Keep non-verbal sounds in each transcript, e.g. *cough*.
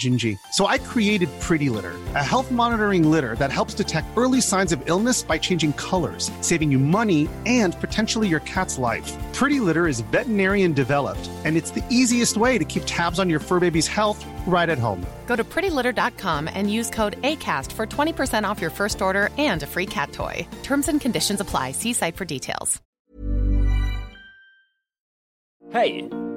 Gingy. So I created Pretty Litter, a health monitoring litter that helps detect early signs of illness by changing colors, saving you money and potentially your cat's life. Pretty Litter is veterinarian developed, and it's the easiest way to keep tabs on your fur baby's health right at home. Go to prettylitter.com and use code ACAST for 20% off your first order and a free cat toy. Terms and conditions apply. See site for details. Hej!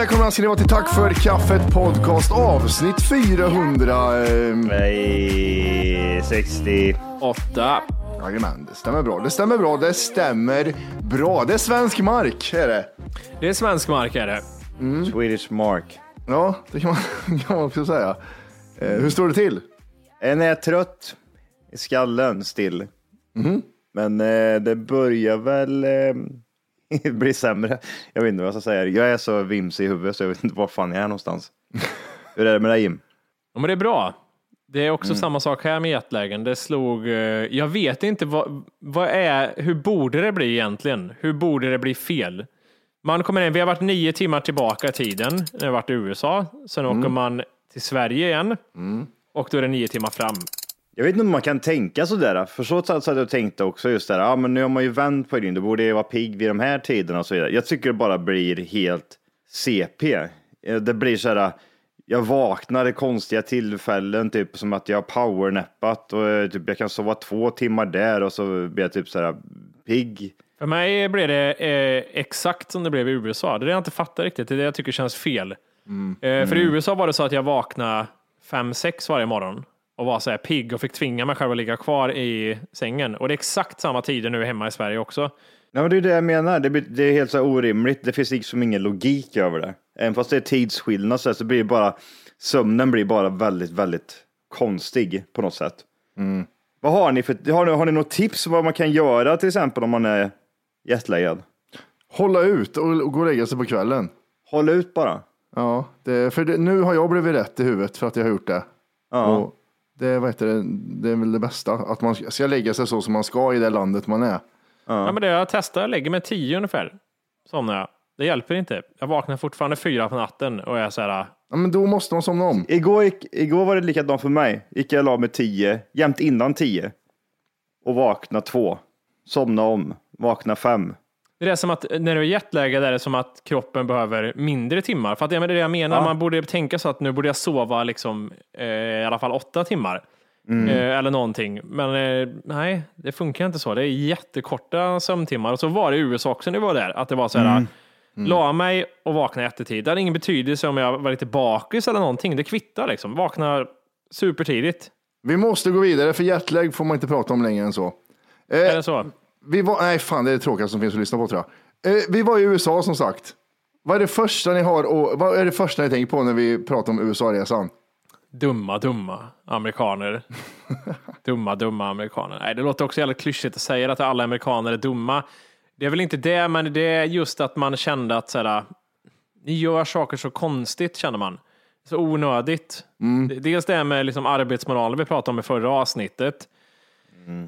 Välkomna ska ni vara till Tack för kaffet podcast avsnitt 400. Eh, Nej, 60. Åtta. jajamän, det stämmer bra. Det stämmer bra. Det stämmer bra. Det är svensk mark, är det. Det är svensk mark är det. Swedish Mark. Ja, det kan man, *laughs* kan man också säga. Eh, hur står det till? En är trött i skallen still. Men eh, det börjar väl eh, *laughs* bli sämre. Jag vet inte vad jag ska säga. Jag är så vimsig i huvudet så jag vet inte var fan jag är någonstans. *laughs* Hur är det med dig Jim? Ja, men det är bra. Det är också samma sak här med jetlägen. Det slog, eh, jag vet inte vad, vad är, hur borde det bli egentligen? Hur borde det bli fel? Man kommer in, vi har varit nio timmar tillbaka i tiden när vi har varit i USA. Sen åker man till Sverige igen och då är det nio timmar fram. Jag vet inte om man kan tänka sådär. För så satt jag och tänkte också just där. Ja, men nu har man ju vänt på det. Då borde jag vara pigg vid de här tiderna och så vidare. Jag tycker det bara blir helt CP. Eh, Det blir så här. Jag vaknar i konstiga tillfällen, typ som att jag har powernappat och eh, typ jag kan sova två timmar där och så blir jag typ så här pigg. För mig blev det eh, exakt som det blev i USA. Det är det jag inte fattar riktigt. Det är det jag tycker känns fel. Eh, för i USA var det så att jag vaknade fem sex varje morgon och var så här pigg och fick tvinga mig själv att ligga kvar i sängen. Och det är exakt samma tider nu hemma i Sverige också. Nej, men det är det jag menar. Det, blir, det är helt så orimligt. Det finns liksom ingen logik över det. Även fast det är tidsskillnad så, här, så blir bara sömnen blir bara väldigt, väldigt konstig på något sätt. Vad har ni för, har ni, har ni något tips vad man kan göra till exempel om man är jetlaggad? Hålla ut och, och gå och lägga sig på kvällen. Håll ut bara. Ja, det, för det, nu har jag blivit rätt i huvudet för att jag har gjort det. Ja. Och det, vad heter det, det är väl det bästa, att man ska lägga sig så som man ska i det landet man är. Ja. men det jag testar, jag lägger mig tio ungefär. Somnar jag. Det hjälper inte. Jag vaknar fortfarande fyra på natten och är så här. Ja, men då måste man somna om. Igår, gick, igår var det likadant för mig. Gick jag och la mig tio, jämt innan tio. Och vakna två. Somna om. Vakna fem. Det är som att när du är jetlaggad är det som att kroppen behöver mindre timmar. För att, ja, men det är det jag menar, Ja. man borde tänka så att nu borde jag sova liksom, eh, i alla fall åtta timmar. Eh, eller någonting. Men eh, nej, det funkar inte så. Det är jättekorta sömntimmar. Och så var det i USA också när vi var där. Att det var så här, la mig och vaknade jättetid. Det hade ingen betydelse om jag var lite bakis eller någonting. Det kvittar liksom. Vakna supertidigt. Vi måste gå vidare, för jetlag får man inte prata om längre än så. Är det så? Vi var, nej, fan det är det tråkigaste som finns att lyssna på tror jag. Eh, vi var i USA som sagt. Vad är det första ni har och vad är det första ni tänker på när vi pratar om USA-resan? Dumma, dumma amerikaner. *laughs* dumma, dumma amerikaner. Nej, det låter också jävligt klyschigt att säga att alla amerikaner är dumma. Det är väl inte det, men det är just att man kände att såhär, ni gör saker så konstigt, känner man. Så onödigt. Det- Dels det här med liksom arbetsmoralen vi pratade om i förra avsnittet.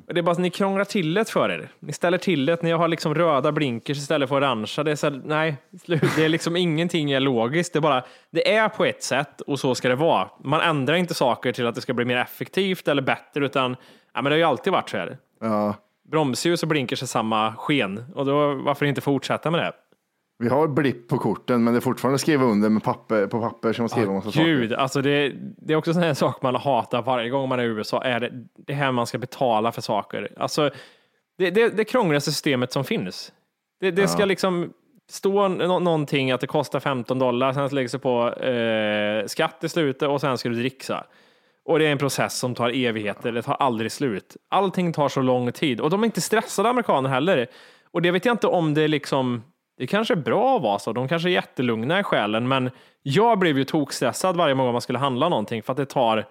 Det är bara att ni krånglar till det för er. Ni ställer till det. Ni har liksom röda blinkers istället för orangea. Det är så här, nej, det är liksom ingenting är logiskt. Det är bara, det är på ett sätt och så ska det vara. Man ändrar inte saker till att det ska bli mer effektivt eller bättre, utan ja, men det har ju alltid varit så här. Ja. Bromsljus och blinkers är samma sken och då varför inte fortsätta med det? Vi har blipp på korten, men det är fortfarande skriva under med papper, på papper som skriver massa saker. Gud, alltså det, det är också en sak man hatar varje gång man är i USA, är det, det här man ska betala för saker. Alltså, det, det, det krångligaste systemet som finns. Det, det ska liksom stå nå- någonting att det kostar 15 dollar, sen läggs det på eh, skatt i slutet och sen ska du dricksa. Och det är en process som tar evigheter, det tar aldrig slut. Allting tar så lång tid och de är inte stressade amerikaner heller. Och det vet jag inte om det är liksom, det kanske är bra att vara så, de kanske är jättelugna i själen, men jag blev ju tokstressad varje gång man skulle handla någonting för att det tar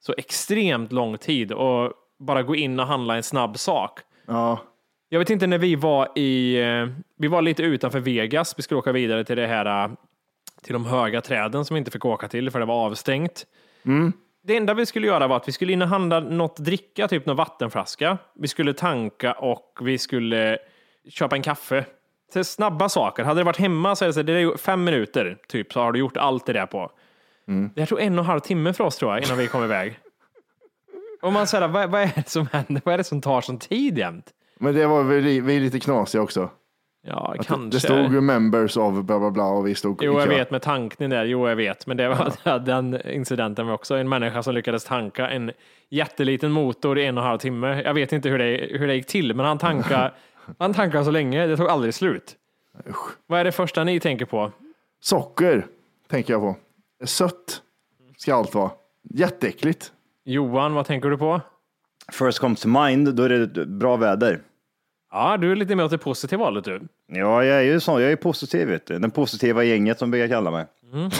så extremt lång tid och bara gå in och handla en snabb sak. Ja. Jag vet inte när vi var i, eh, vi var lite utanför Vegas, vi skulle åka vidare till det här, eh, till de höga träden som vi inte fick åka till för det var avstängt. Det enda vi skulle göra var att vi skulle in och handla något dricka, typ någon vattenflaska. Vi skulle tanka och vi skulle köpa en kaffe. Så snabba saker. Hade det varit hemma så är det, så, det är ju fem minuter typ så har du gjort allt det där på. Det här tog en och en halv timme för oss tror jag innan vi kom iväg. *laughs* Och man säger, vad, vad är det som händer? Vad är det som tar sån tid jämt? Men det var vi, vi är lite knasiga också. Ja, Att kanske. Det stod members of bla bla bla och vi stod Jo, jag vet med tankning där. Jo, jag vet. Men det var *laughs* den incidenten var också en människa som lyckades tanka en jätteliten motor i en och en halv timme. Jag vet inte hur det, hur det gick till, men han tankade, *laughs* han tankade så länge. Det tog aldrig slut. Vad är det första ni tänker på? Socker tänker jag på. Sött ska allt vara. Jätteäckligt. Johan, vad tänker du på? First comes to mind, då är det bra väder. Ja, du är lite mer åt det positiva hållet du. Ja, jag är ju så. Jag är positiv, vet du. Den positiva gänget som brukar kalla mig. *laughs*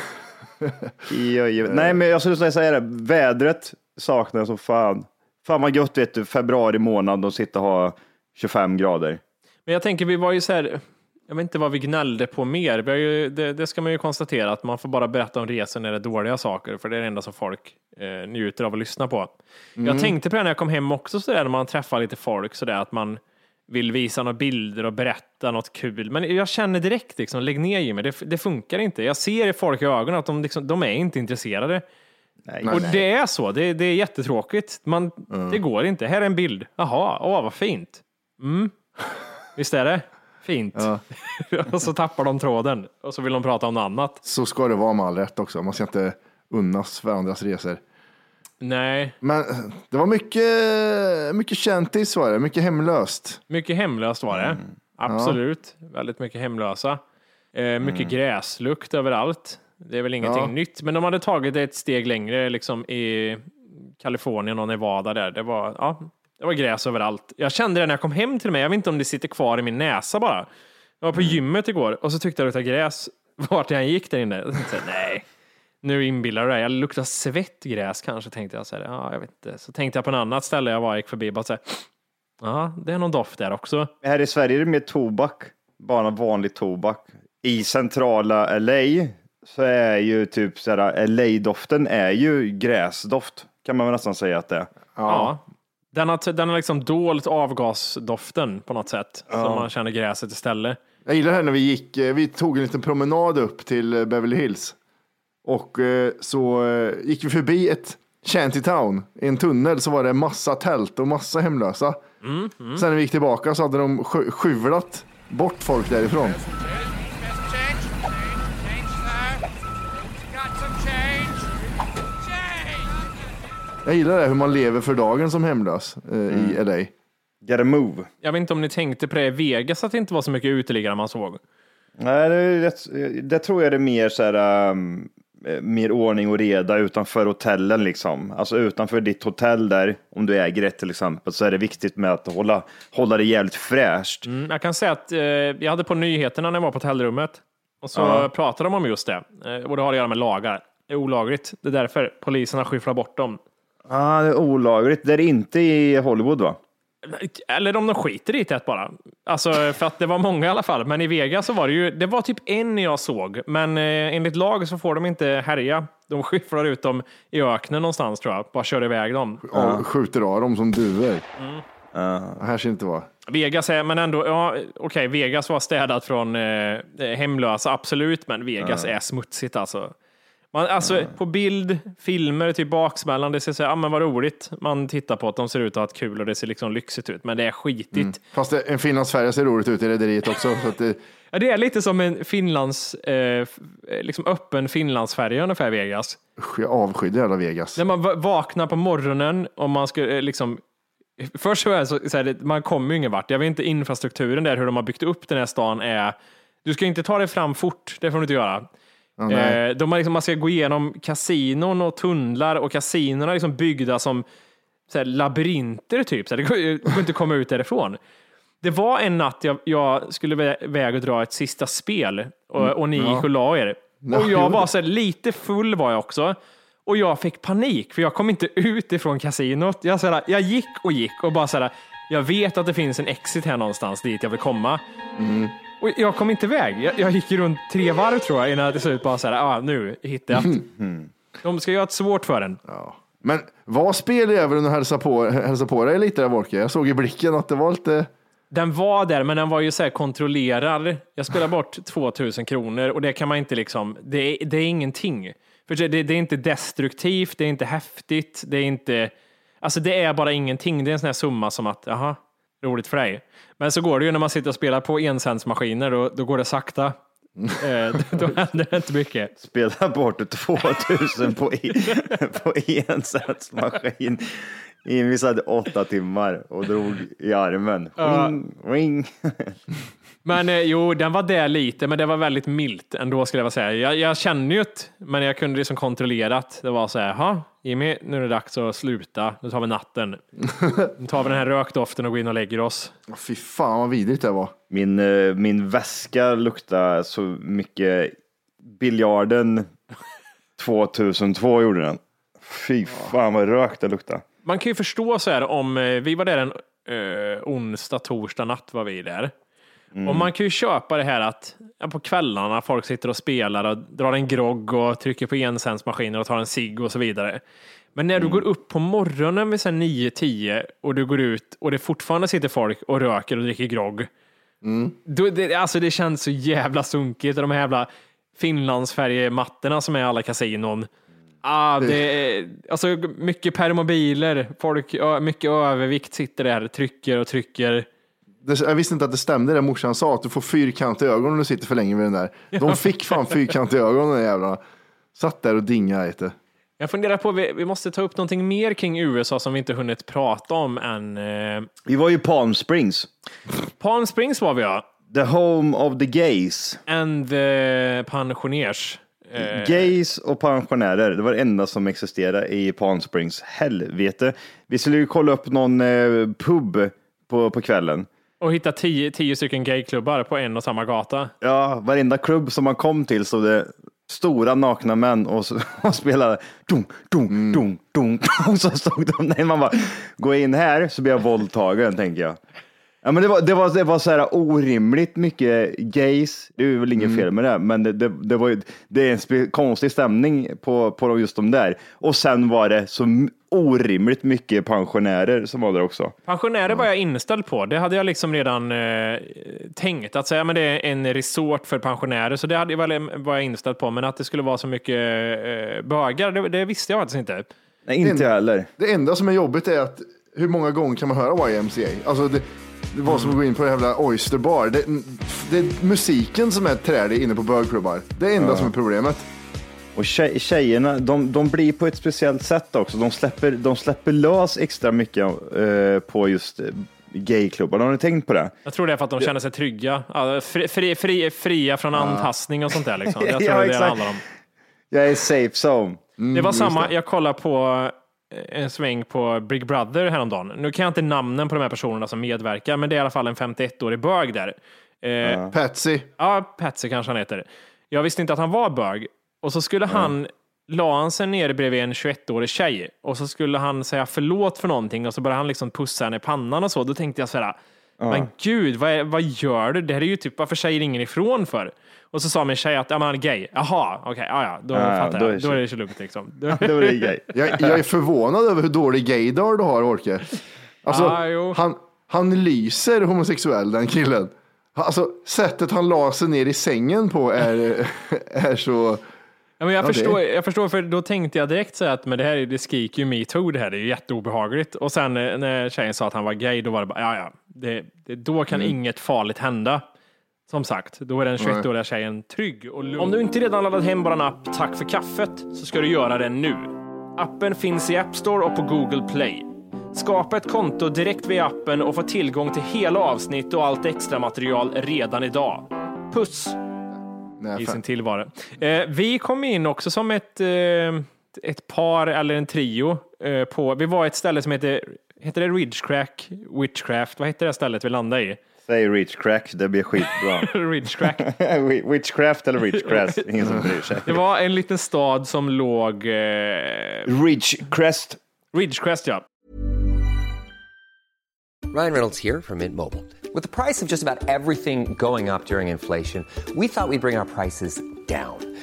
Ja, ja. Nej, men jag skulle säga det. Vädret saknar jag som fan. Fan vad gött, vet du, februari månad och sitta och ha 25 grader. Men jag tänker, vi var ju så här, jag vet inte vad vi gnällde på mer. Vi har ju, det, det ska man ju konstatera, att man får bara berätta om resor när det är dåliga saker, för det är det enda som folk eh, njuter av att lyssna på. Jag tänkte på det när jag kom hem också, så där, när man träffar lite folk, så där, att man vill visa några bilder och berätta något kul. Men jag känner direkt, liksom, lägg ner Jimmy, det, det funkar inte. Jag ser i folk i ögonen att de, liksom, de är inte intresserade. Nej. Och det är så, det, det är jättetråkigt. Man, Det går inte. Här är en bild. Jaha, åh vad fint. Mm. Visst är det? Fint. *laughs* och så tappar de tråden och så vill de prata om något annat. Så ska det vara med all rätt också. Man ska inte unnas varandras resor. Nej, Men det var mycket, mycket kändis var det. Mycket hemlöst. mycket hemlöst var det. Absolut. Väldigt mycket hemlösa. Eh, mycket gräslukt överallt. Det är väl ingenting Ja. nytt, men de hade tagit det ett steg längre liksom i Kalifornien och Nevada där. Det var, ja, det var gräs överallt. Jag kände det när jag kom hem till mig. Jag vet inte om det sitter kvar i min näsa bara. Jag var på gymmet igår och så tyckte jag det luktade gräs *laughs* vart jag gick där inne. Jag tänkte, nej, nu inbillar du dig. Jag luktar svett gräs kanske, tänkte jag. Så här, ja, jag vet inte. Så tänkte jag på en annat ställe jag var gick förbi. Bara så här, ja, det är någon doft där också. Här i Sverige är det mer tobak, bara vanlig tobak. I centrala LA så är ju typ så här, LA-doften är ju gräsdoft, kan man väl nästan säga att det är. Ja. Den har, den har liksom dolt avgasdoften på något sätt. Så man känner gräset istället. Jag gillar det här när vi gick, eh, vi tog en liten promenad upp till eh, Beverly Hills. Och eh, så gick vi förbi ett shantytown. I en tunnel så var det massa tält och massa hemlösa. Sen när vi gick tillbaka så hade de sky- skyvlat bort folk därifrån. Jag gillar det, hur man lever för dagen som hemlös eh, i LA. Gotta move. Jag vet inte om ni tänkte på det i Vegas, att det inte var så mycket uteliggare man såg. Nej, det, rätt, det tror jag det är mer så här, um, eh, mer ordning och reda utanför hotellen liksom. Alltså utanför ditt hotell där, om du äger ett till exempel, så är det viktigt med att hålla, hålla det jävligt fräscht. Mm, jag kan säga att eh, jag hade på nyheterna när jag var på hotellrummet och så pratade de om just det. Eh, och det har att göra med lagar. Det är olagligt. Det är därför polisen har skyfflat bort dem. Ah, det är olagligt. Det är inte i Hollywood va? Eller om de skiter i det bara. Alltså, för att det var många i alla fall. Men i Vegas så var det ju, det var typ en jag såg. Men eh, enligt lag så får de inte härja. De *laughs* skyfflar ut dem i öknen någonstans tror jag. Bara kör iväg dem. Ja, skjuter av dem som duvor. Här ser det inte vara. Vegas är, men ändå, ja okej, Vegas var städat från eh, hemlösa, absolut, men Vegas är smutsigt alltså. Man, alltså på bild, filmer, typ baksmällan, det ser så här, ja men vad roligt. Man tittar på att de ser ut att ha kul och det ser liksom lyxigt ut, men det är skitigt. Fast det, en Finlandsfärja ser roligt ut i rederiet också. Så det, Ja, det är lite som en Finlands, eh, eh, liksom öppen Finlandsfärja ungefär, Vegas. usch, jag avskydde jävla Vegas. När man va- vaknar på morgonen och man ska eh, liksom Först så är det så, så här, man kommer ju ingen vart. Jag vet inte infrastrukturen där, hur de har byggt upp den här stan är. Du ska inte ta dig fram fort, det får du inte göra. Eh, de har liksom, man ska gå igenom kasinon och tunnlar och kasinorna är liksom byggda som så labyrinter typ. Så det går det går inte att komma ut därifrån. Det var en natt jag, jag skulle vä- väga och dra ett sista spel och, och ni gick och la er. Och jag var så här, lite full var jag också. Och jag fick panik för jag kom inte ut ifrån kasinot. Jag, så här, jag gick och gick och bara så här, jag vet att det finns en exit här någonstans dit jag vill komma. Och jag kom inte iväg. Jag, jag gick runt tre varv tror jag innan jag till slut bara så här, ah, nu hittar jag det. De ska göra det svårt för en. Men var speldjävulen och hälsa på, hälsa på dig lite där Wolke? Jag såg i blicken att det var lite... Den var där, men den var ju så här kontrollerad. Jag spelade bort 2000 kronor och det kan man inte liksom, det är, det är ingenting. För det, det är inte destruktivt, det är inte häftigt, det är inte, alltså det är bara ingenting. Det är en sån här summa som att, jaha, roligt för dig. Men så går det ju när man sitter och spelar på encentsmaskiner, då, då går det sakta. *laughs* eh, då händer det inte mycket. Spela bort 2000 på, i, på ensatsmaskin. Vi hade åtta timmar och drog i armen. Ring, ring. Men eh, jo, den var där lite, men det var väldigt milt ändå skulle jag vilja säga. Jag, jag känner ju det, men jag kunde liksom kontrollera att det var så här, ha Jimmy, nu är det dags att sluta. Nu tar vi natten. Nu tar vi den här rökdoften och går in och lägger oss. Åh, Fy fan vad vidrigt det var. Min, eh, min väska luktade så mycket biljarden 2002 gjorde den. Fy fan vad rök det luktade. Man kan ju förstå så här om, eh, vi var där en eh, onsdag, torsdag natt var vi där. Och man kan ju köpa det här att ja, på kvällarna folk sitter och spelar och drar en grogg och trycker på encentsmaskiner och tar en cigg och så vidare. Men när du går upp på morgonen vid 9-10 och du går ut och det fortfarande sitter folk och röker och dricker grogg. Då, det, alltså det känns så jävla sunkigt. De här jävla Finlandsfärjemattorna som är alla kasinon. Ah, det är, alltså mycket permobiler, folk, mycket övervikt sitter där, trycker och trycker. Det, jag visste inte att det stämde det morsan sa, att du får fyrkantiga ögon om du sitter för länge med den där. De fick fan fyrkantiga ögon de jävlarna. Satt där och dingade lite. Jag funderar på, vi, vi måste ta upp någonting mer kring USA som vi inte hunnit prata om än. Eh, Vi var ju Palm Springs. Palm Springs var vi ja. The home of the gays. And the pensionärs. Eh, Gays och pensionärer, det var det enda som existerade i Palm Springs. Helvete. Vi skulle ju kolla upp någon eh, pub på, på kvällen. och hitta tio, tio stycken gayklubbar på en och samma gata. Ja, varenda klubb som man kom till stod det stora nakna män och, så, *laughs* och spelade dunk, dunk, dunk, dunk. *laughs* Och så stod de där. Man bara, jag in här så blir jag våldtagen, tänker jag. Ja, men det var, det var, det var så här orimligt mycket gays. Det är väl inget fel med det, men det, det, det, var ju, det är en konstig stämning på, på just de där. Och sen var det så orimligt mycket pensionärer som var där också. Pensionärer var jag inställd på. Det hade jag liksom redan eh, tänkt. Att säga men det är en resort för pensionärer, så det hade, jag väl- var jag inställd på. Men att det skulle vara så mycket eh, bögar, det, det visste jag faktiskt inte. Nej, inte jag heller. Det enda som är jobbigt är att hur många gånger kan man höra YMCA? Alltså det, det var som att gå in på en jävla Oyster Bar. Det, det är musiken som är trälig inne på bögklubbar. Det är det enda som är problemet. Och tjej, tjejerna, de, de blir på ett speciellt sätt också. De släpper, de släpper lös extra mycket eh, på just eh, gayklubbar. Har ni tänkt på det? Jag tror det är för att de känner sig trygga. Fri, fri, fri, fria från antastning och sånt där. Liksom. *laughs* Jag tror Ja, det är det det handlar om. Jag är safe zone. Det var samma, jag kollade på en sväng på Big Brother häromdagen. Nu kan jag inte namnen på de här personerna som medverkar, men det är i alla fall en 51-årig bög där. Eh, Patsy. Ja, Patsy kanske han heter. Jag visste inte att han var bög. Och så skulle han la han sig ner bredvid en 21-årig tjej och så skulle han säga förlåt för någonting och så började han liksom pussa henne i pannan och så. Då tänkte jag så här, men gud, vad, är, vad gör du? Det här är ju typ, varför säger ingen ifrån för? Och så sa min tjej att ja, han är gay. Jaha, okej, ja, ja, då Ja, ja, fattar då är jag. det Då är det så lugnt liksom. *laughs* Då- var det gay. Jag, jag är förvånad över hur dålig gaydar du har, Orke. Alltså, Ah, jo. han, han lyser homosexuell, den killen. Alltså, sättet han la sig ner i sängen på är, *laughs* är så... Ja, men jag, Ja, det- förstår, jag förstår, för då tänkte jag direkt så här att men det här är- det skriker ju metoo det här, det är ju jätteobehagligt. Och sen eh, när tjejen sa att han var gay, då var det bara, ja ja, det, det, då kan inget farligt hända. Som sagt, då är den 21-åriga tjejen trygg och lugn. Om du inte redan laddat hem vår app Tack för kaffet så ska du göra det nu. Appen finns i App Store och på Google Play. Skapa ett konto direkt via appen och få tillgång till hela avsnitt och allt extra material redan idag. Puss! Nej, i sin tillvaro. Eh, vi kom in också som ett, eh, ett par eller en trio. Eh, på, vi var ett ställe som heter, heter det Ridgecrack? Witchcraft? Vad heter det stället vi landade i? Säg rich crack, det blir skitbra. *laughs* Ridgecrack. *laughs* Witchcraft eller richcrest, ingen som bryr sig. Det var en liten stad som låg... Eh, Ridgecrest. Ridgecrest, ja. Ryan Reynolds here from Mint Mobile. With the price of just about everything going up during inflation, we thought we'd bring our prices down.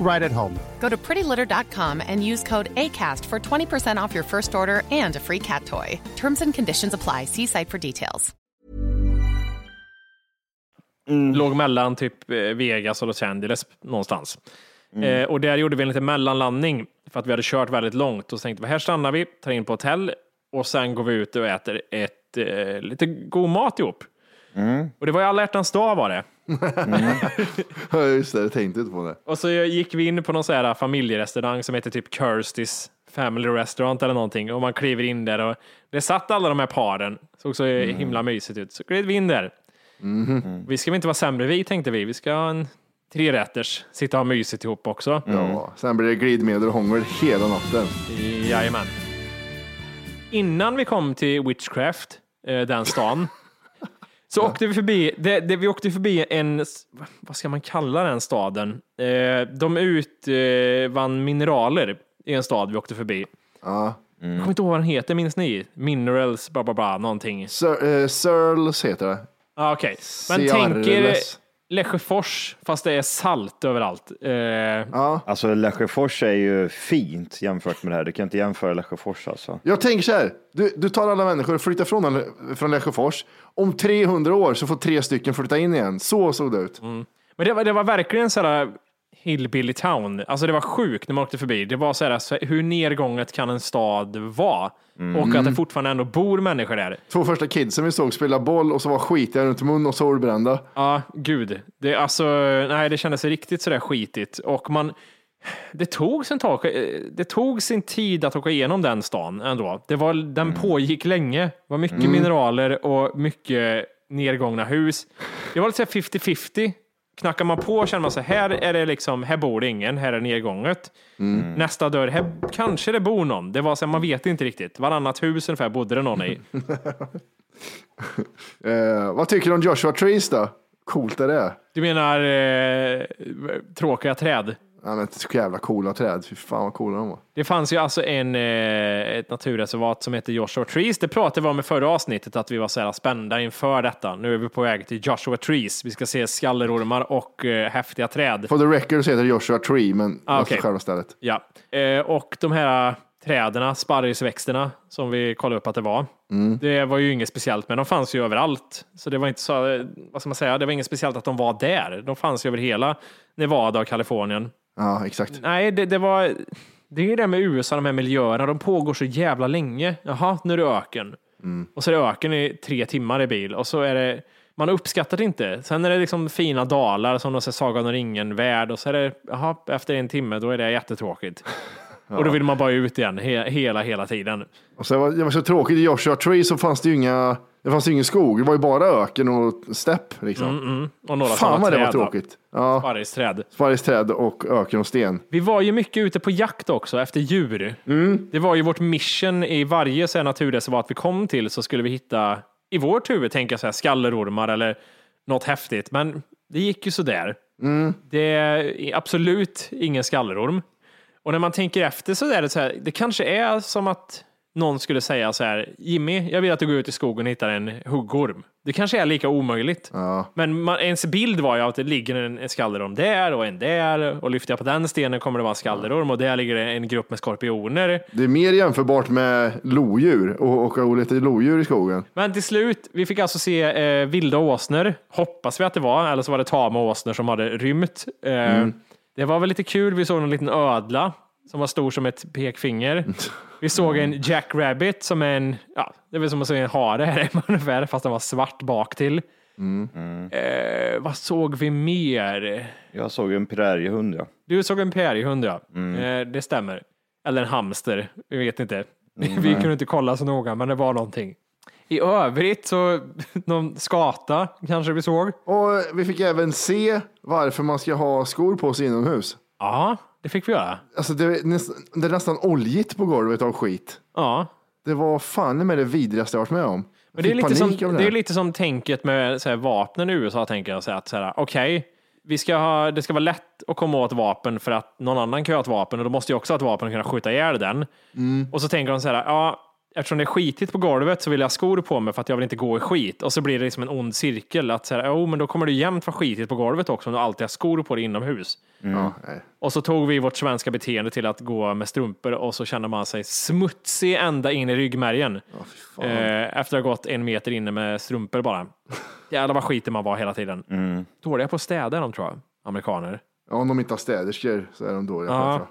right at home. Go to prettylitter.com and use code ACAST for 20% off your first order and a free cat toy. Terms and conditions apply. See site for details. Låg mellan typ eh, Vegas och Los Angeles någonstans. Eh, och där gjorde vi en liten mellanlandning för att vi hade kört väldigt långt och tänkte vi här stannar vi, tar in på hotell och sen går vi ut och äter ett, eh, lite god mat ihop. Och det var ju alla hjärtans dag var det. *laughs* Ja, just det, jag tänkte inte på det. Och så gick vi in på någon så här familjerestaurang som heter typ Kirstys Family Restaurant eller någonting och man kliver in där och det satt alla de här paren. Såg så himla mysigt ut. Så klev vi in där. Vi ska väl inte vara sämre vi tänkte vi. Vi ska ha en trerätters, sitta och ha mysigt ihop också. Ja, sen blir det glidmedel och hångel hela natten. Jajamän. Innan vi kom till Witchcraft, eh, den stan, *laughs* så åkte vi förbi, det, det, vi åkte förbi en, vad ska man kalla den staden? Eh, de utvann mineraler i en stad vi åkte förbi. Ja. Jag kommer inte ihåg vad den heter, minns ni? Minerals, bla bla bla, någonting. Eh, Searles heter det. Ah, Okej, men tänk er. Lesjöfors, fast det är salt överallt. Eh, Ja. Alltså Lesjöfors är ju fint jämfört med det här. Du kan inte jämföra Lesjöfors alltså. Jag tänker så här, du, du tar alla människor och flyttar från, från Lesjöfors. Om 300 år så får tre stycken flytta in igen. Så såg det ut. Men det var, det var verkligen så här hillbilly town. Alltså det var sjukt när man åkte förbi. Det var så här, så hur nedgånget kan en stad vara? Och att det fortfarande ändå bor människor där. Två första kidsen vi såg spela boll och så var skitiga runt mun och solbrända. Ja, gud. Det, alltså, nej, det kändes riktigt sådär skitigt. Och man, det tog sin, tag, eh, det tog sin tid att åka igenom den stan ändå. Det var, den pågick länge. Det var mycket mineraler och mycket nedgångna hus. Det var lite så här 50-50. Knackar man på känner man så här, är det liksom, här bor det ingen, här är nedgånget. Nästa dörr, här kanske det bor någon. Det var så här, man vet inte riktigt. Varannat hus ungefär bodde det någon i. *laughs* Eh, vad tycker du om Joshua Trees då? Coolt är det. Du menar eh, tråkiga träd? Ja, men så jävla coola träd. Fy fan vad coola de var. Det fanns ju alltså en, eh, ett naturreservat som heter Joshua Trees. Det pratade vi om i förra avsnittet, att vi var så här spända inför detta. Nu är vi på väg till Joshua Trees. Vi ska se skallerormar och eh, häftiga träd. For the record så heter det Joshua Tree, men Ah, okej. själva stället. Ja. Eh, och de här träden, sparrisväxterna, som vi kollade upp att det var. Det var ju inget speciellt, men de fanns ju överallt. Så det var inte så, vad ska man säga, det var inget speciellt att de var där. De fanns ju över hela Nevada och Kalifornien. Ja, exakt. Nej, det, det var... Det är det med USA, de här miljöerna, de pågår så jävla länge. Jaha, nu är det öken. Och så är det öken i tre timmar i bil och så är det, man uppskattar det inte. Sen är det liksom fina dalar som de säger Sagan om ringen-värld och så är det, jaha, efter en timme då är det jättetråkigt. *laughs* Och då vill man bara ut igen he, hela, hela tiden. Och så var, det var så tråkigt, i Joshua Tree så fanns det ju inga, det fanns ju ingen skog, det var ju bara öken och stepp liksom. Och några Fan vad det var tråkigt. Ja, Sparristräd. sparristräd och öken och sten. Vi var ju mycket ute på jakt också efter djur. Det var ju vårt mission i varje så här naturreservat vi kom till så skulle vi hitta, i vårt huvud tänka så här skallerormar eller något häftigt. Men det gick ju sådär. Det är absolut ingen skallerorm. Och när man tänker efter så är det så här, det kanske är som att någon skulle säga så här, Jimmy, jag vill att du går ut i skogen och hittar en huggorm. Det kanske är lika omöjligt. Men man, ens bild var ju att det ligger en, en skallerorm där och en där och lyfter jag på den stenen kommer det vara en skallerorm och där ligger det en grupp med skorpioner. Det är mer jämförbart med lodjur och åka och leta lodjur i skogen. Men till slut, vi fick alltså se eh, vilda åsnor, hoppas vi att det var, eller så var det tama åsnor som hade rymt. Eh, Det var väl lite kul, vi såg en liten ödla som var stor som ett pekfinger. *laughs* Vi såg en Jack Rabbit som är en, ja, det är väl som att se en hare här ungefär, fast den var svart bak till. Eh, vad såg vi mer? Jag såg en präriehund ja. Du såg en pärihund ja, eh, det stämmer. Eller en hamster, vi vet inte. *laughs* Vi kunde inte kolla så noga, men det var någonting. I övrigt så, *laughs* någon skata kanske vi såg. Och vi fick även se varför man ska ha skor på sig inomhus. Ja, det fick vi göra. Alltså det, är nästan, det är nästan oljigt på golvet av skit. Ja, Det var fan med det vidrigaste jag varit med om. Men det är, lite som, det här. är lite som tänket med så här, vapnen i USA, tänker jag. Så att, så här, okej, vi ska ha, det ska vara lätt att komma åt vapen för att någon annan kan ha ett vapen och då måste jag också ha ett vapen och kunna skjuta ihjäl den. Mm. Och så tänker de så här, ja, eftersom det är skitigt på golvet så vill jag ha skor på mig för att jag vill inte gå i skit. Och så blir det liksom en ond cirkel. Att så här, jo, men då kommer det jämt vara skitigt på golvet också om du alltid har skor på dig inomhus. Ja, nej. Och så tog vi vårt svenska beteende till att gå med strumpor och så kände man sig smutsig ända in i ryggmärgen. eh, efter att ha gått en meter inne med strumpor bara. Jävlar vad skiten man var hela tiden. Dåliga på att städa de tror jag, amerikaner. Ja, om de inte har städerskor så är de dåliga på Ja. det.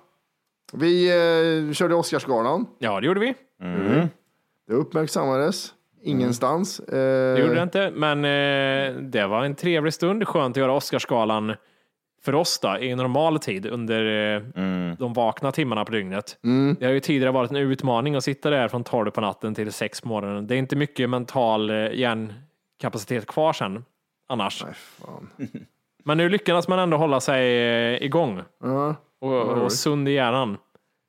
Vi eh, körde Oscarsgalan. Ja, det gjorde vi. Det uppmärksammades ingenstans. Eh, Det gjorde det inte, men eh, det var en trevlig stund. Skönt att göra Oscarsgalan för oss då, i normal tid under eh, de vakna timmarna på dygnet. Det har ju tidigare varit en utmaning att sitta där från 12 på natten till 6 på morgonen. Det är inte mycket mental eh, hjärnkapacitet kvar sen annars. Nej. *laughs* Men nu lyckades man ändå hålla sig eh, igång Ja. och, och sund i hjärnan.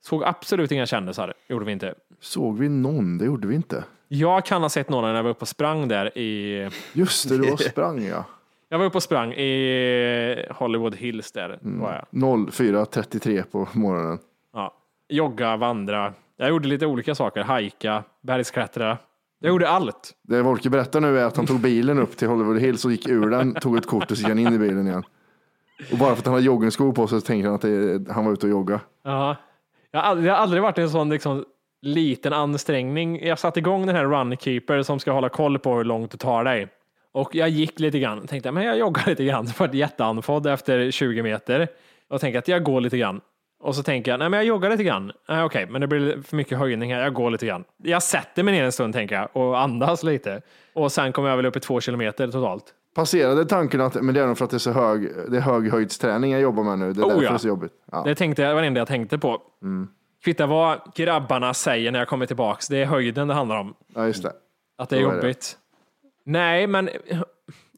Såg absolut inga kändisar, gjorde vi inte. Såg vi någon? Det gjorde vi inte. Jag kan ha sett någon när jag var uppe och sprang där i Just det, du var och *laughs* sprang ja. Jag var uppe och sprang i Hollywood Hills där. Var jag. 04.33 på morgonen. Ja. Jogga, vandra. Jag gjorde lite olika saker. Hajka, bergsklättra. Jag gjorde allt. Det Volke berättar nu är att han tog bilen upp till Hollywood Hills och gick ur den, tog ett kort och så gick han in i bilen igen. Och bara för att han har joggingskor på sig så tänkte han att det, han var ute och jogga. Ja. Jag har aldrig, det har aldrig varit en sån liksom, liten ansträngning. Jag satte igång den här Runkeeper som ska hålla koll på hur långt du tar dig. Och jag gick lite grann. Tänkte men jag joggar lite grann. *laughs* Jag jätteandfådd efter 20 meter. Och tänkte att jag går lite grann. Och så tänker jag, nej men jag joggar lite grann. Nej, Okej, men det blir för mycket höjning här. Jag går lite grann. Jag sätter mig ner en stund tänker jag och andas lite. Och sen kommer jag väl upp i två kilometer totalt. Passerade tanken att men det är nog för att det är så hög, det är höghöjdsträning jag jobbar med nu. Det är Oh, därför ja. det är så jobbigt. Ja. Det tänkte jag, det var det enda jag tänkte på. Kvittar vad grabbarna säger när jag kommer tillbaks. Det är höjden det handlar om. ja, just det. Att det är Så är det. jobbigt. Nej, men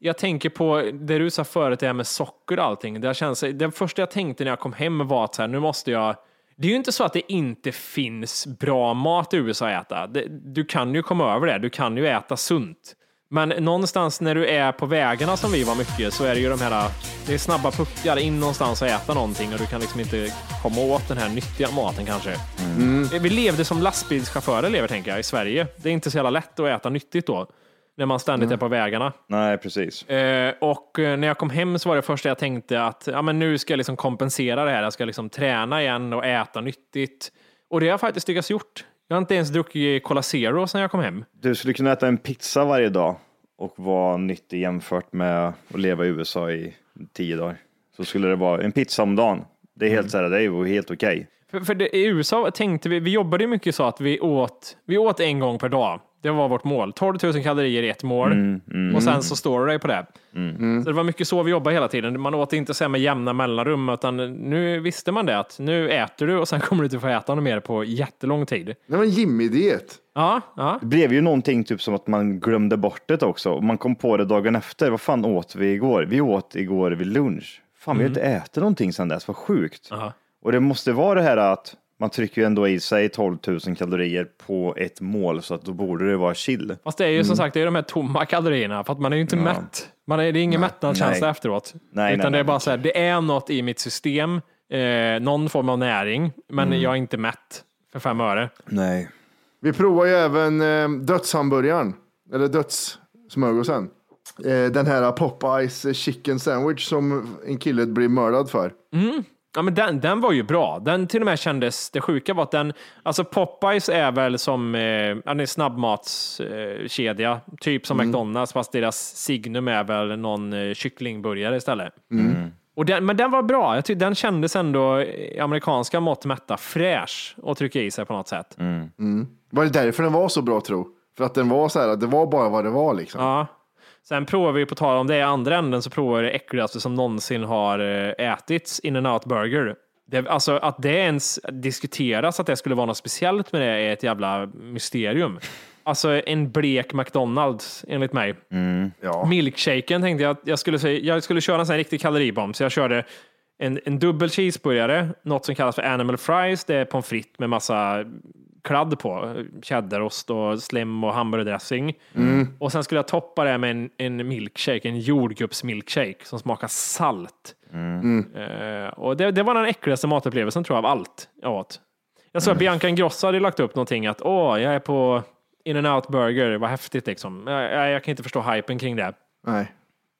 jag tänker på det du sa förut, det här med socker och allting. Det, känns, det första jag tänkte när jag kom hem var att så här, nu måste jag... Det är ju inte så att det inte finns bra mat i USA att äta. Det, du kan ju komma över det. Du kan ju äta sunt. Men någonstans när du är på vägarna som vi var mycket så är det ju de här, det är snabba puckar in någonstans och äta någonting och du kan liksom inte komma åt den här nyttiga maten kanske. Vi levde som lastbilschaufförer lever tänker jag i Sverige. Det är inte så jävla lätt att äta nyttigt då. När man ständigt är på vägarna. Nej, precis. Eh, och eh, när jag kom hem så var det första jag tänkte att ja, men nu ska jag liksom kompensera det här. Jag ska liksom träna igen och äta nyttigt. Och det har jag faktiskt lyckats gjort. Jag har inte ens druckit Cola Zero sedan jag kom hem. Du skulle kunna äta en pizza varje dag och vara nyttig jämfört med att leva i USA i tio dagar. Så skulle det vara en pizza om dagen. Det är helt så här, det är ju helt okej. För, för det, i USA tänkte vi, vi jobbade ju mycket så att vi åt, vi åt en gång per dag. Det var vårt mål. 12 000 kalorier i ett mål och sen så står det på det. Så det var mycket så vi jobbade hela tiden. Man åt inte så här med jämna mellanrum, utan nu visste man det att nu äter du och sen *laughs* kommer du inte få äta något mer på jättelång tid. Det var en Jimmy-diet. Ja, ja. Det blev ju någonting typ som att man glömde bort det också. Och Man kom på det dagen efter. Vad fan åt vi igår? Vi åt igår vid lunch. Fan, vi har inte ätit någonting sedan dess. Vad sjukt. Aha. Och det måste vara det här att man trycker ju ändå i sig 12 000 kalorier på ett mål, så att då borde det vara chill. Fast det är ju som sagt det är de här tomma kalorierna, för att man är ju inte mätt. Man är, det är ingen mättnadskänsla efteråt. Nej, Utan nej, det är nej. bara så här, det är något i mitt system, eh, någon form av näring, men jag är inte mätt för fem öre. Nej. Vi provar ju även eh, dödshamburgaren, eller dödssmörgåsen. Eh, den här Popeyes chicken sandwich som en kille blir mördad för. Ja, men den, den var ju bra. Den till och med kändes, det sjuka var att den, alltså Popeyes är väl som eh, är snabbmatskedja, eh, typ som McDonalds, fast deras signum är väl någon eh, kycklingburgare istället. Och den, men den var bra. Jag tyckte den kändes ändå i amerikanska mått mätta fräsch och trycka i sig på något sätt. Var det därför den var så bra tro? För att den var så här, det var bara vad det var liksom. Ja. Sen provar vi, på tal om det i andra änden, så provar vi det äckligaste som någonsin har eh, ätits, in and out burger. Det, alltså att det ens diskuteras att det skulle vara något speciellt med det är ett jävla mysterium. Alltså en blek McDonalds enligt mig. Ja. Milkshaken tänkte jag att jag skulle, säga, jag skulle köra en sån här riktig kaloribomb, så jag körde en, en dubbel cheeseburgare, något som kallas för animal fries, det är pommes frites med massa kladd på, cheddarost och slim och hamburgardressing. Och sen skulle jag toppa det med en, en milkshake, en jordgubbsmilkshake som smakar salt. Eh, och det, det var den äckligaste matupplevelsen tror jag av allt jag åt. Jag såg att Bianca Ingrosso hade lagt upp någonting att åh, jag är på in and out burger, vad häftigt liksom. Jag, jag, jag kan inte förstå hypen kring det. Nej.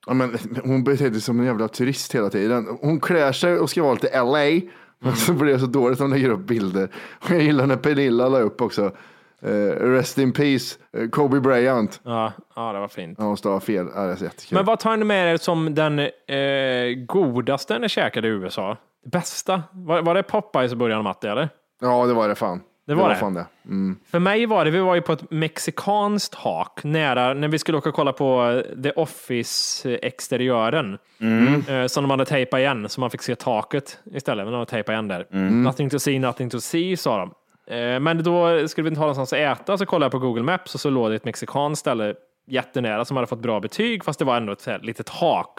Ja, men, hon beter sig som en jävla turist hela tiden. Hon klär sig och ska vara lite LA. Men så blir det så dåligt att hon lägger upp bilder. Och jag gillar när Pernilla la upp också. Eh, rest in peace, eh, Kobe Bryant. Ja, ja det var fint. Ja, hon stavar fel. Ja, det är så jättekul. Men vad tar ni med er som den eh, godaste ni käkade i USA? Bästa? Var, var det Popeyes i början, Matte, eller? Ja, det var det fan. Det var det? fan det. Mm. För mig var det, vi var ju på ett mexikanskt hak nära, när vi skulle åka och kolla på eh, The Office-exteriören. Eh, som de hade tejpat igen, så man fick se taket istället. Men de hade tejpat igen där. Nothing to see, nothing to see, sa de. Eh, men då skulle vi inte ha någonstans att äta, så kollade jag på Google Maps och så låg det ett mexikanskt ställe jättenära som hade fått bra betyg, fast det var ändå ett här litet hak.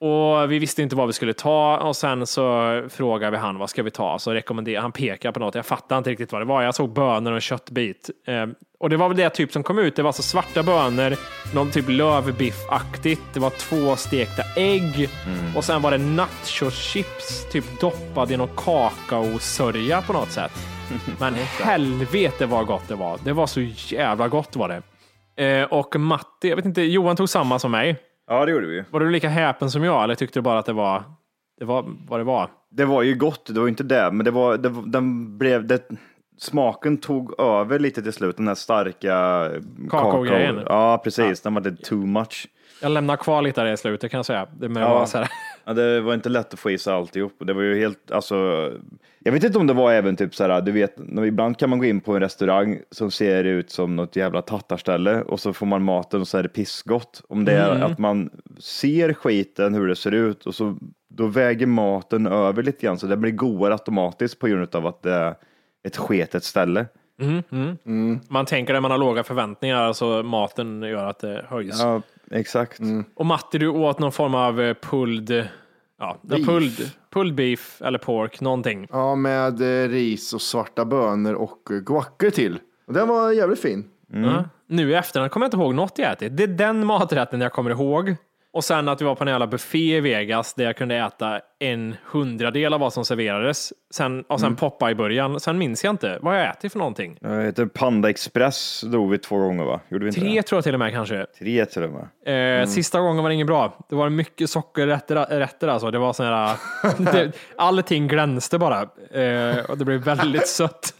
Och vi visste inte vad vi skulle ta och sen så frågade vi han vad ska vi ta? Så rekommenderade han pekade på något. Jag fattade inte riktigt vad det var. Jag såg bönor och en köttbit. Eh, och det var väl det typ som kom ut. Det var så svarta bönor, någon typ lövbiffaktigt. Det var två stekta ägg och sen var det nachochips typ doppad i någon kakaosörja på något sätt. *laughs* Men helvete vad gott det var. Det var så jävla gott var det. Eh, och Matti, jag vet inte, Johan tog samma som mig. Ja, det gjorde vi. Var du lika häpen som jag eller tyckte du bara att det var, det var vad det var? Det var ju gott, det var inte det, men det var, det, den blev, det, smaken tog över lite till slut, den här starka Kakaogrejen. kakao- Ja, precis, den var det too much. Jag lämnar kvar lite där i slutet kan jag säga. Det med Ja. så här. Ja, det var inte lätt att få i sig alltihop. Det var ju helt, alltså, jag vet inte om det var även typ så här, du vet, när- ibland kan man gå in på en restaurang som ser ut som något jävla tattarställe och så får man maten och så är det pissgott. Om det är att man ser skiten, hur det ser ut och så då väger maten över lite grann så det blir godare automatiskt på grund av att det är ett sketet ställe. Man tänker att man har låga förväntningar, så maten gör att det höjs. Ja, exakt. Och Matti, du åt någon form av eh, pulled, ja, Beef. pulled, pulled beef eller pork, någonting. Ja, med eh, ris och svarta bönor och eh, guacker till. Och den var jävligt fin. Ja. Nu i efterhand kommer jag inte ihåg något jag ätit. Det är den maträtten jag kommer ihåg. Och sen att vi var på en jävla buffé i Vegas där jag kunde äta en hundradel av vad som serverades. Sen, och sen poppa i början. Sen minns jag inte. Vad jag ätit för någonting? Jag heter Panda Express drog vi två gånger va? Gjorde vi inte Tre det? tror jag till och med kanske. Tre till och med. Eh, Sista gången var det inget bra. Det var mycket sockerrätter rätter alltså. Det var sån här, *laughs* det, allting glänste bara. Eh, och det blev väldigt sött.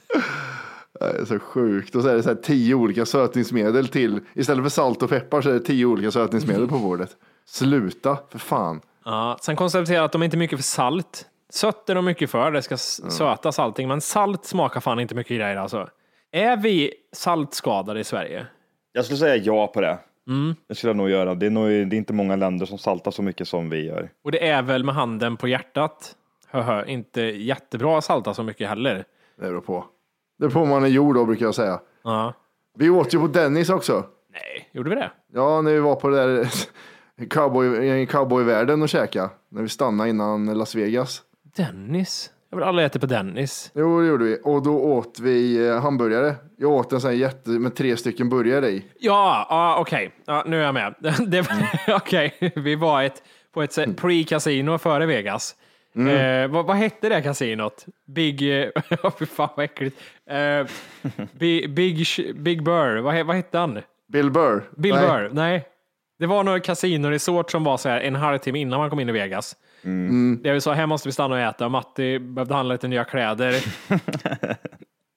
Det är så sjukt. Och så är det så här tio olika sötningsmedel till. Istället för salt och peppar så är det tio olika sötningsmedel på bordet. Sluta, för fan. Ja, sen konstaterade jag att de är inte mycket för salt. Sött är nog mycket för, det ska s- sötas allting, men salt smakar fan inte mycket grejer alltså. Är vi saltskadade i Sverige? Jag skulle säga ja på det. Mm. Det skulle jag nog göra. Det är, nog, det är inte många länder som saltar så mycket som vi gör. Och det är väl med handen på hjärtat, höhö, inte jättebra att salta så mycket heller. Det beror på. Det beror på om man är jord då brukar jag säga. Ja. Vi åt ju på Dennis också. Nej, gjorde vi det? Ja, när vi var på det där *laughs* cowboy, i cowboyvärlden och käka. När vi stannade innan Las Vegas. Dennis? Jag vill aldrig äta på Dennis. Jo, det gjorde vi. Och då åt vi eh, hamburgare. Jag åt en sån här jätte med tre stycken burgare i. Ja, ja okej. Ja, nu är jag med. *laughs* Var- Okej, vi var ett, på ett så- pre-casino före Vegas. Eh, vad, vad hette det kasinot? Big... eh, *laughs* fy fan vad äckligt. Eh, Big, Big, Big Burr, vad, vad hette han? Bill Burr. Bill Nej. Burr? Nej. Det var något kasinoresort som var så här en halvtimme innan man kom in i Vegas. Det vi sa, här måste vi stanna och äta. Matti behövde handla lite nya kläder. *laughs*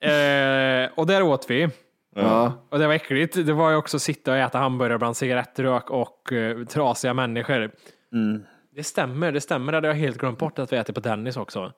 eh, och där åt vi. Ja. Och det var äckligt. Det var ju också att sitta och äta hamburgare bland cigarettrök och uh, trasiga människor. Det stämmer, det stämmer. Det hade jag helt glömt bort att vi äter på Dennis också.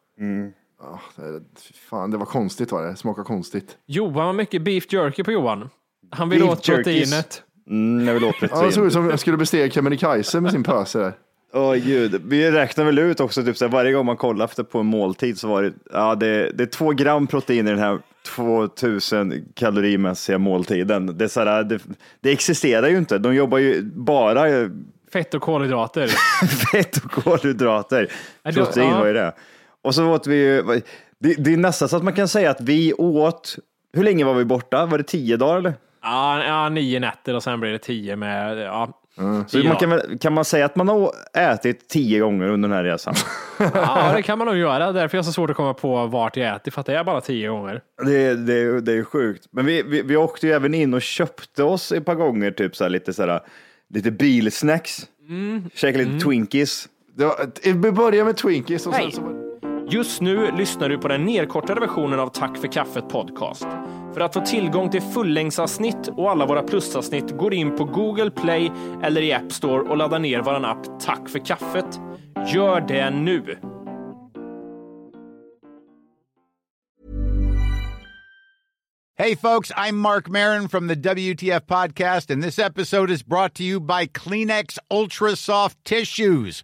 Ja, det, är- fy fan, det var konstigt var det. Det smakade konstigt. Johan var mycket beef jerky på Johan. Han ville åt proteinet. Mm, jag vill åt Ja, det såg protein. ut som jag skulle bestiga Kebnekaise med sin pöse där. Åh gud, vi räknar väl ut också, typ så här, varje gång man kollar efter på en måltid så var det, ja det, det är två gram protein i den här 2000 kalorimässiga måltiden. Det, så här, det, det existerar ju inte, de jobbar ju bara Fett och kolhydrater. *laughs* fett och kolhydrater. Ja, Protein ja. var ju det. Och så åt vi ju, det, det är nästan så att man kan säga att vi åt, hur länge var vi borta? Var det tio dagar eller? Ja, ja, nio nätter och sen blir det tio med... Ja, Så tio man kan, väl- kan man säga att man har ätit tio gånger under den här resan? *laughs* ja, det kan man nog göra. Därför är jag så svårt att komma på vart jag ätit, för att det är bara tio gånger. Det, det, det är sjukt. Men vi, vi, vi åkte ju även in och köpte oss ett par gånger typ så här, lite, så här, lite bilsnacks. Käkade lite Twinkies. Det var, vi började med Twinkies och sen så Just nu lyssnar du på den nedkortade versionen av Tack för kaffet podcast. För att få tillgång till fullängdsavsnitt och alla våra plusavsnitt går in på Google Play eller i App Store och laddar ner vår app Tack för kaffet. Gör det nu! Hej, folks, I'm Mark Marin from the WTF Podcast, and this episode is brought to you by Kleenex Ultra Soft Tissues,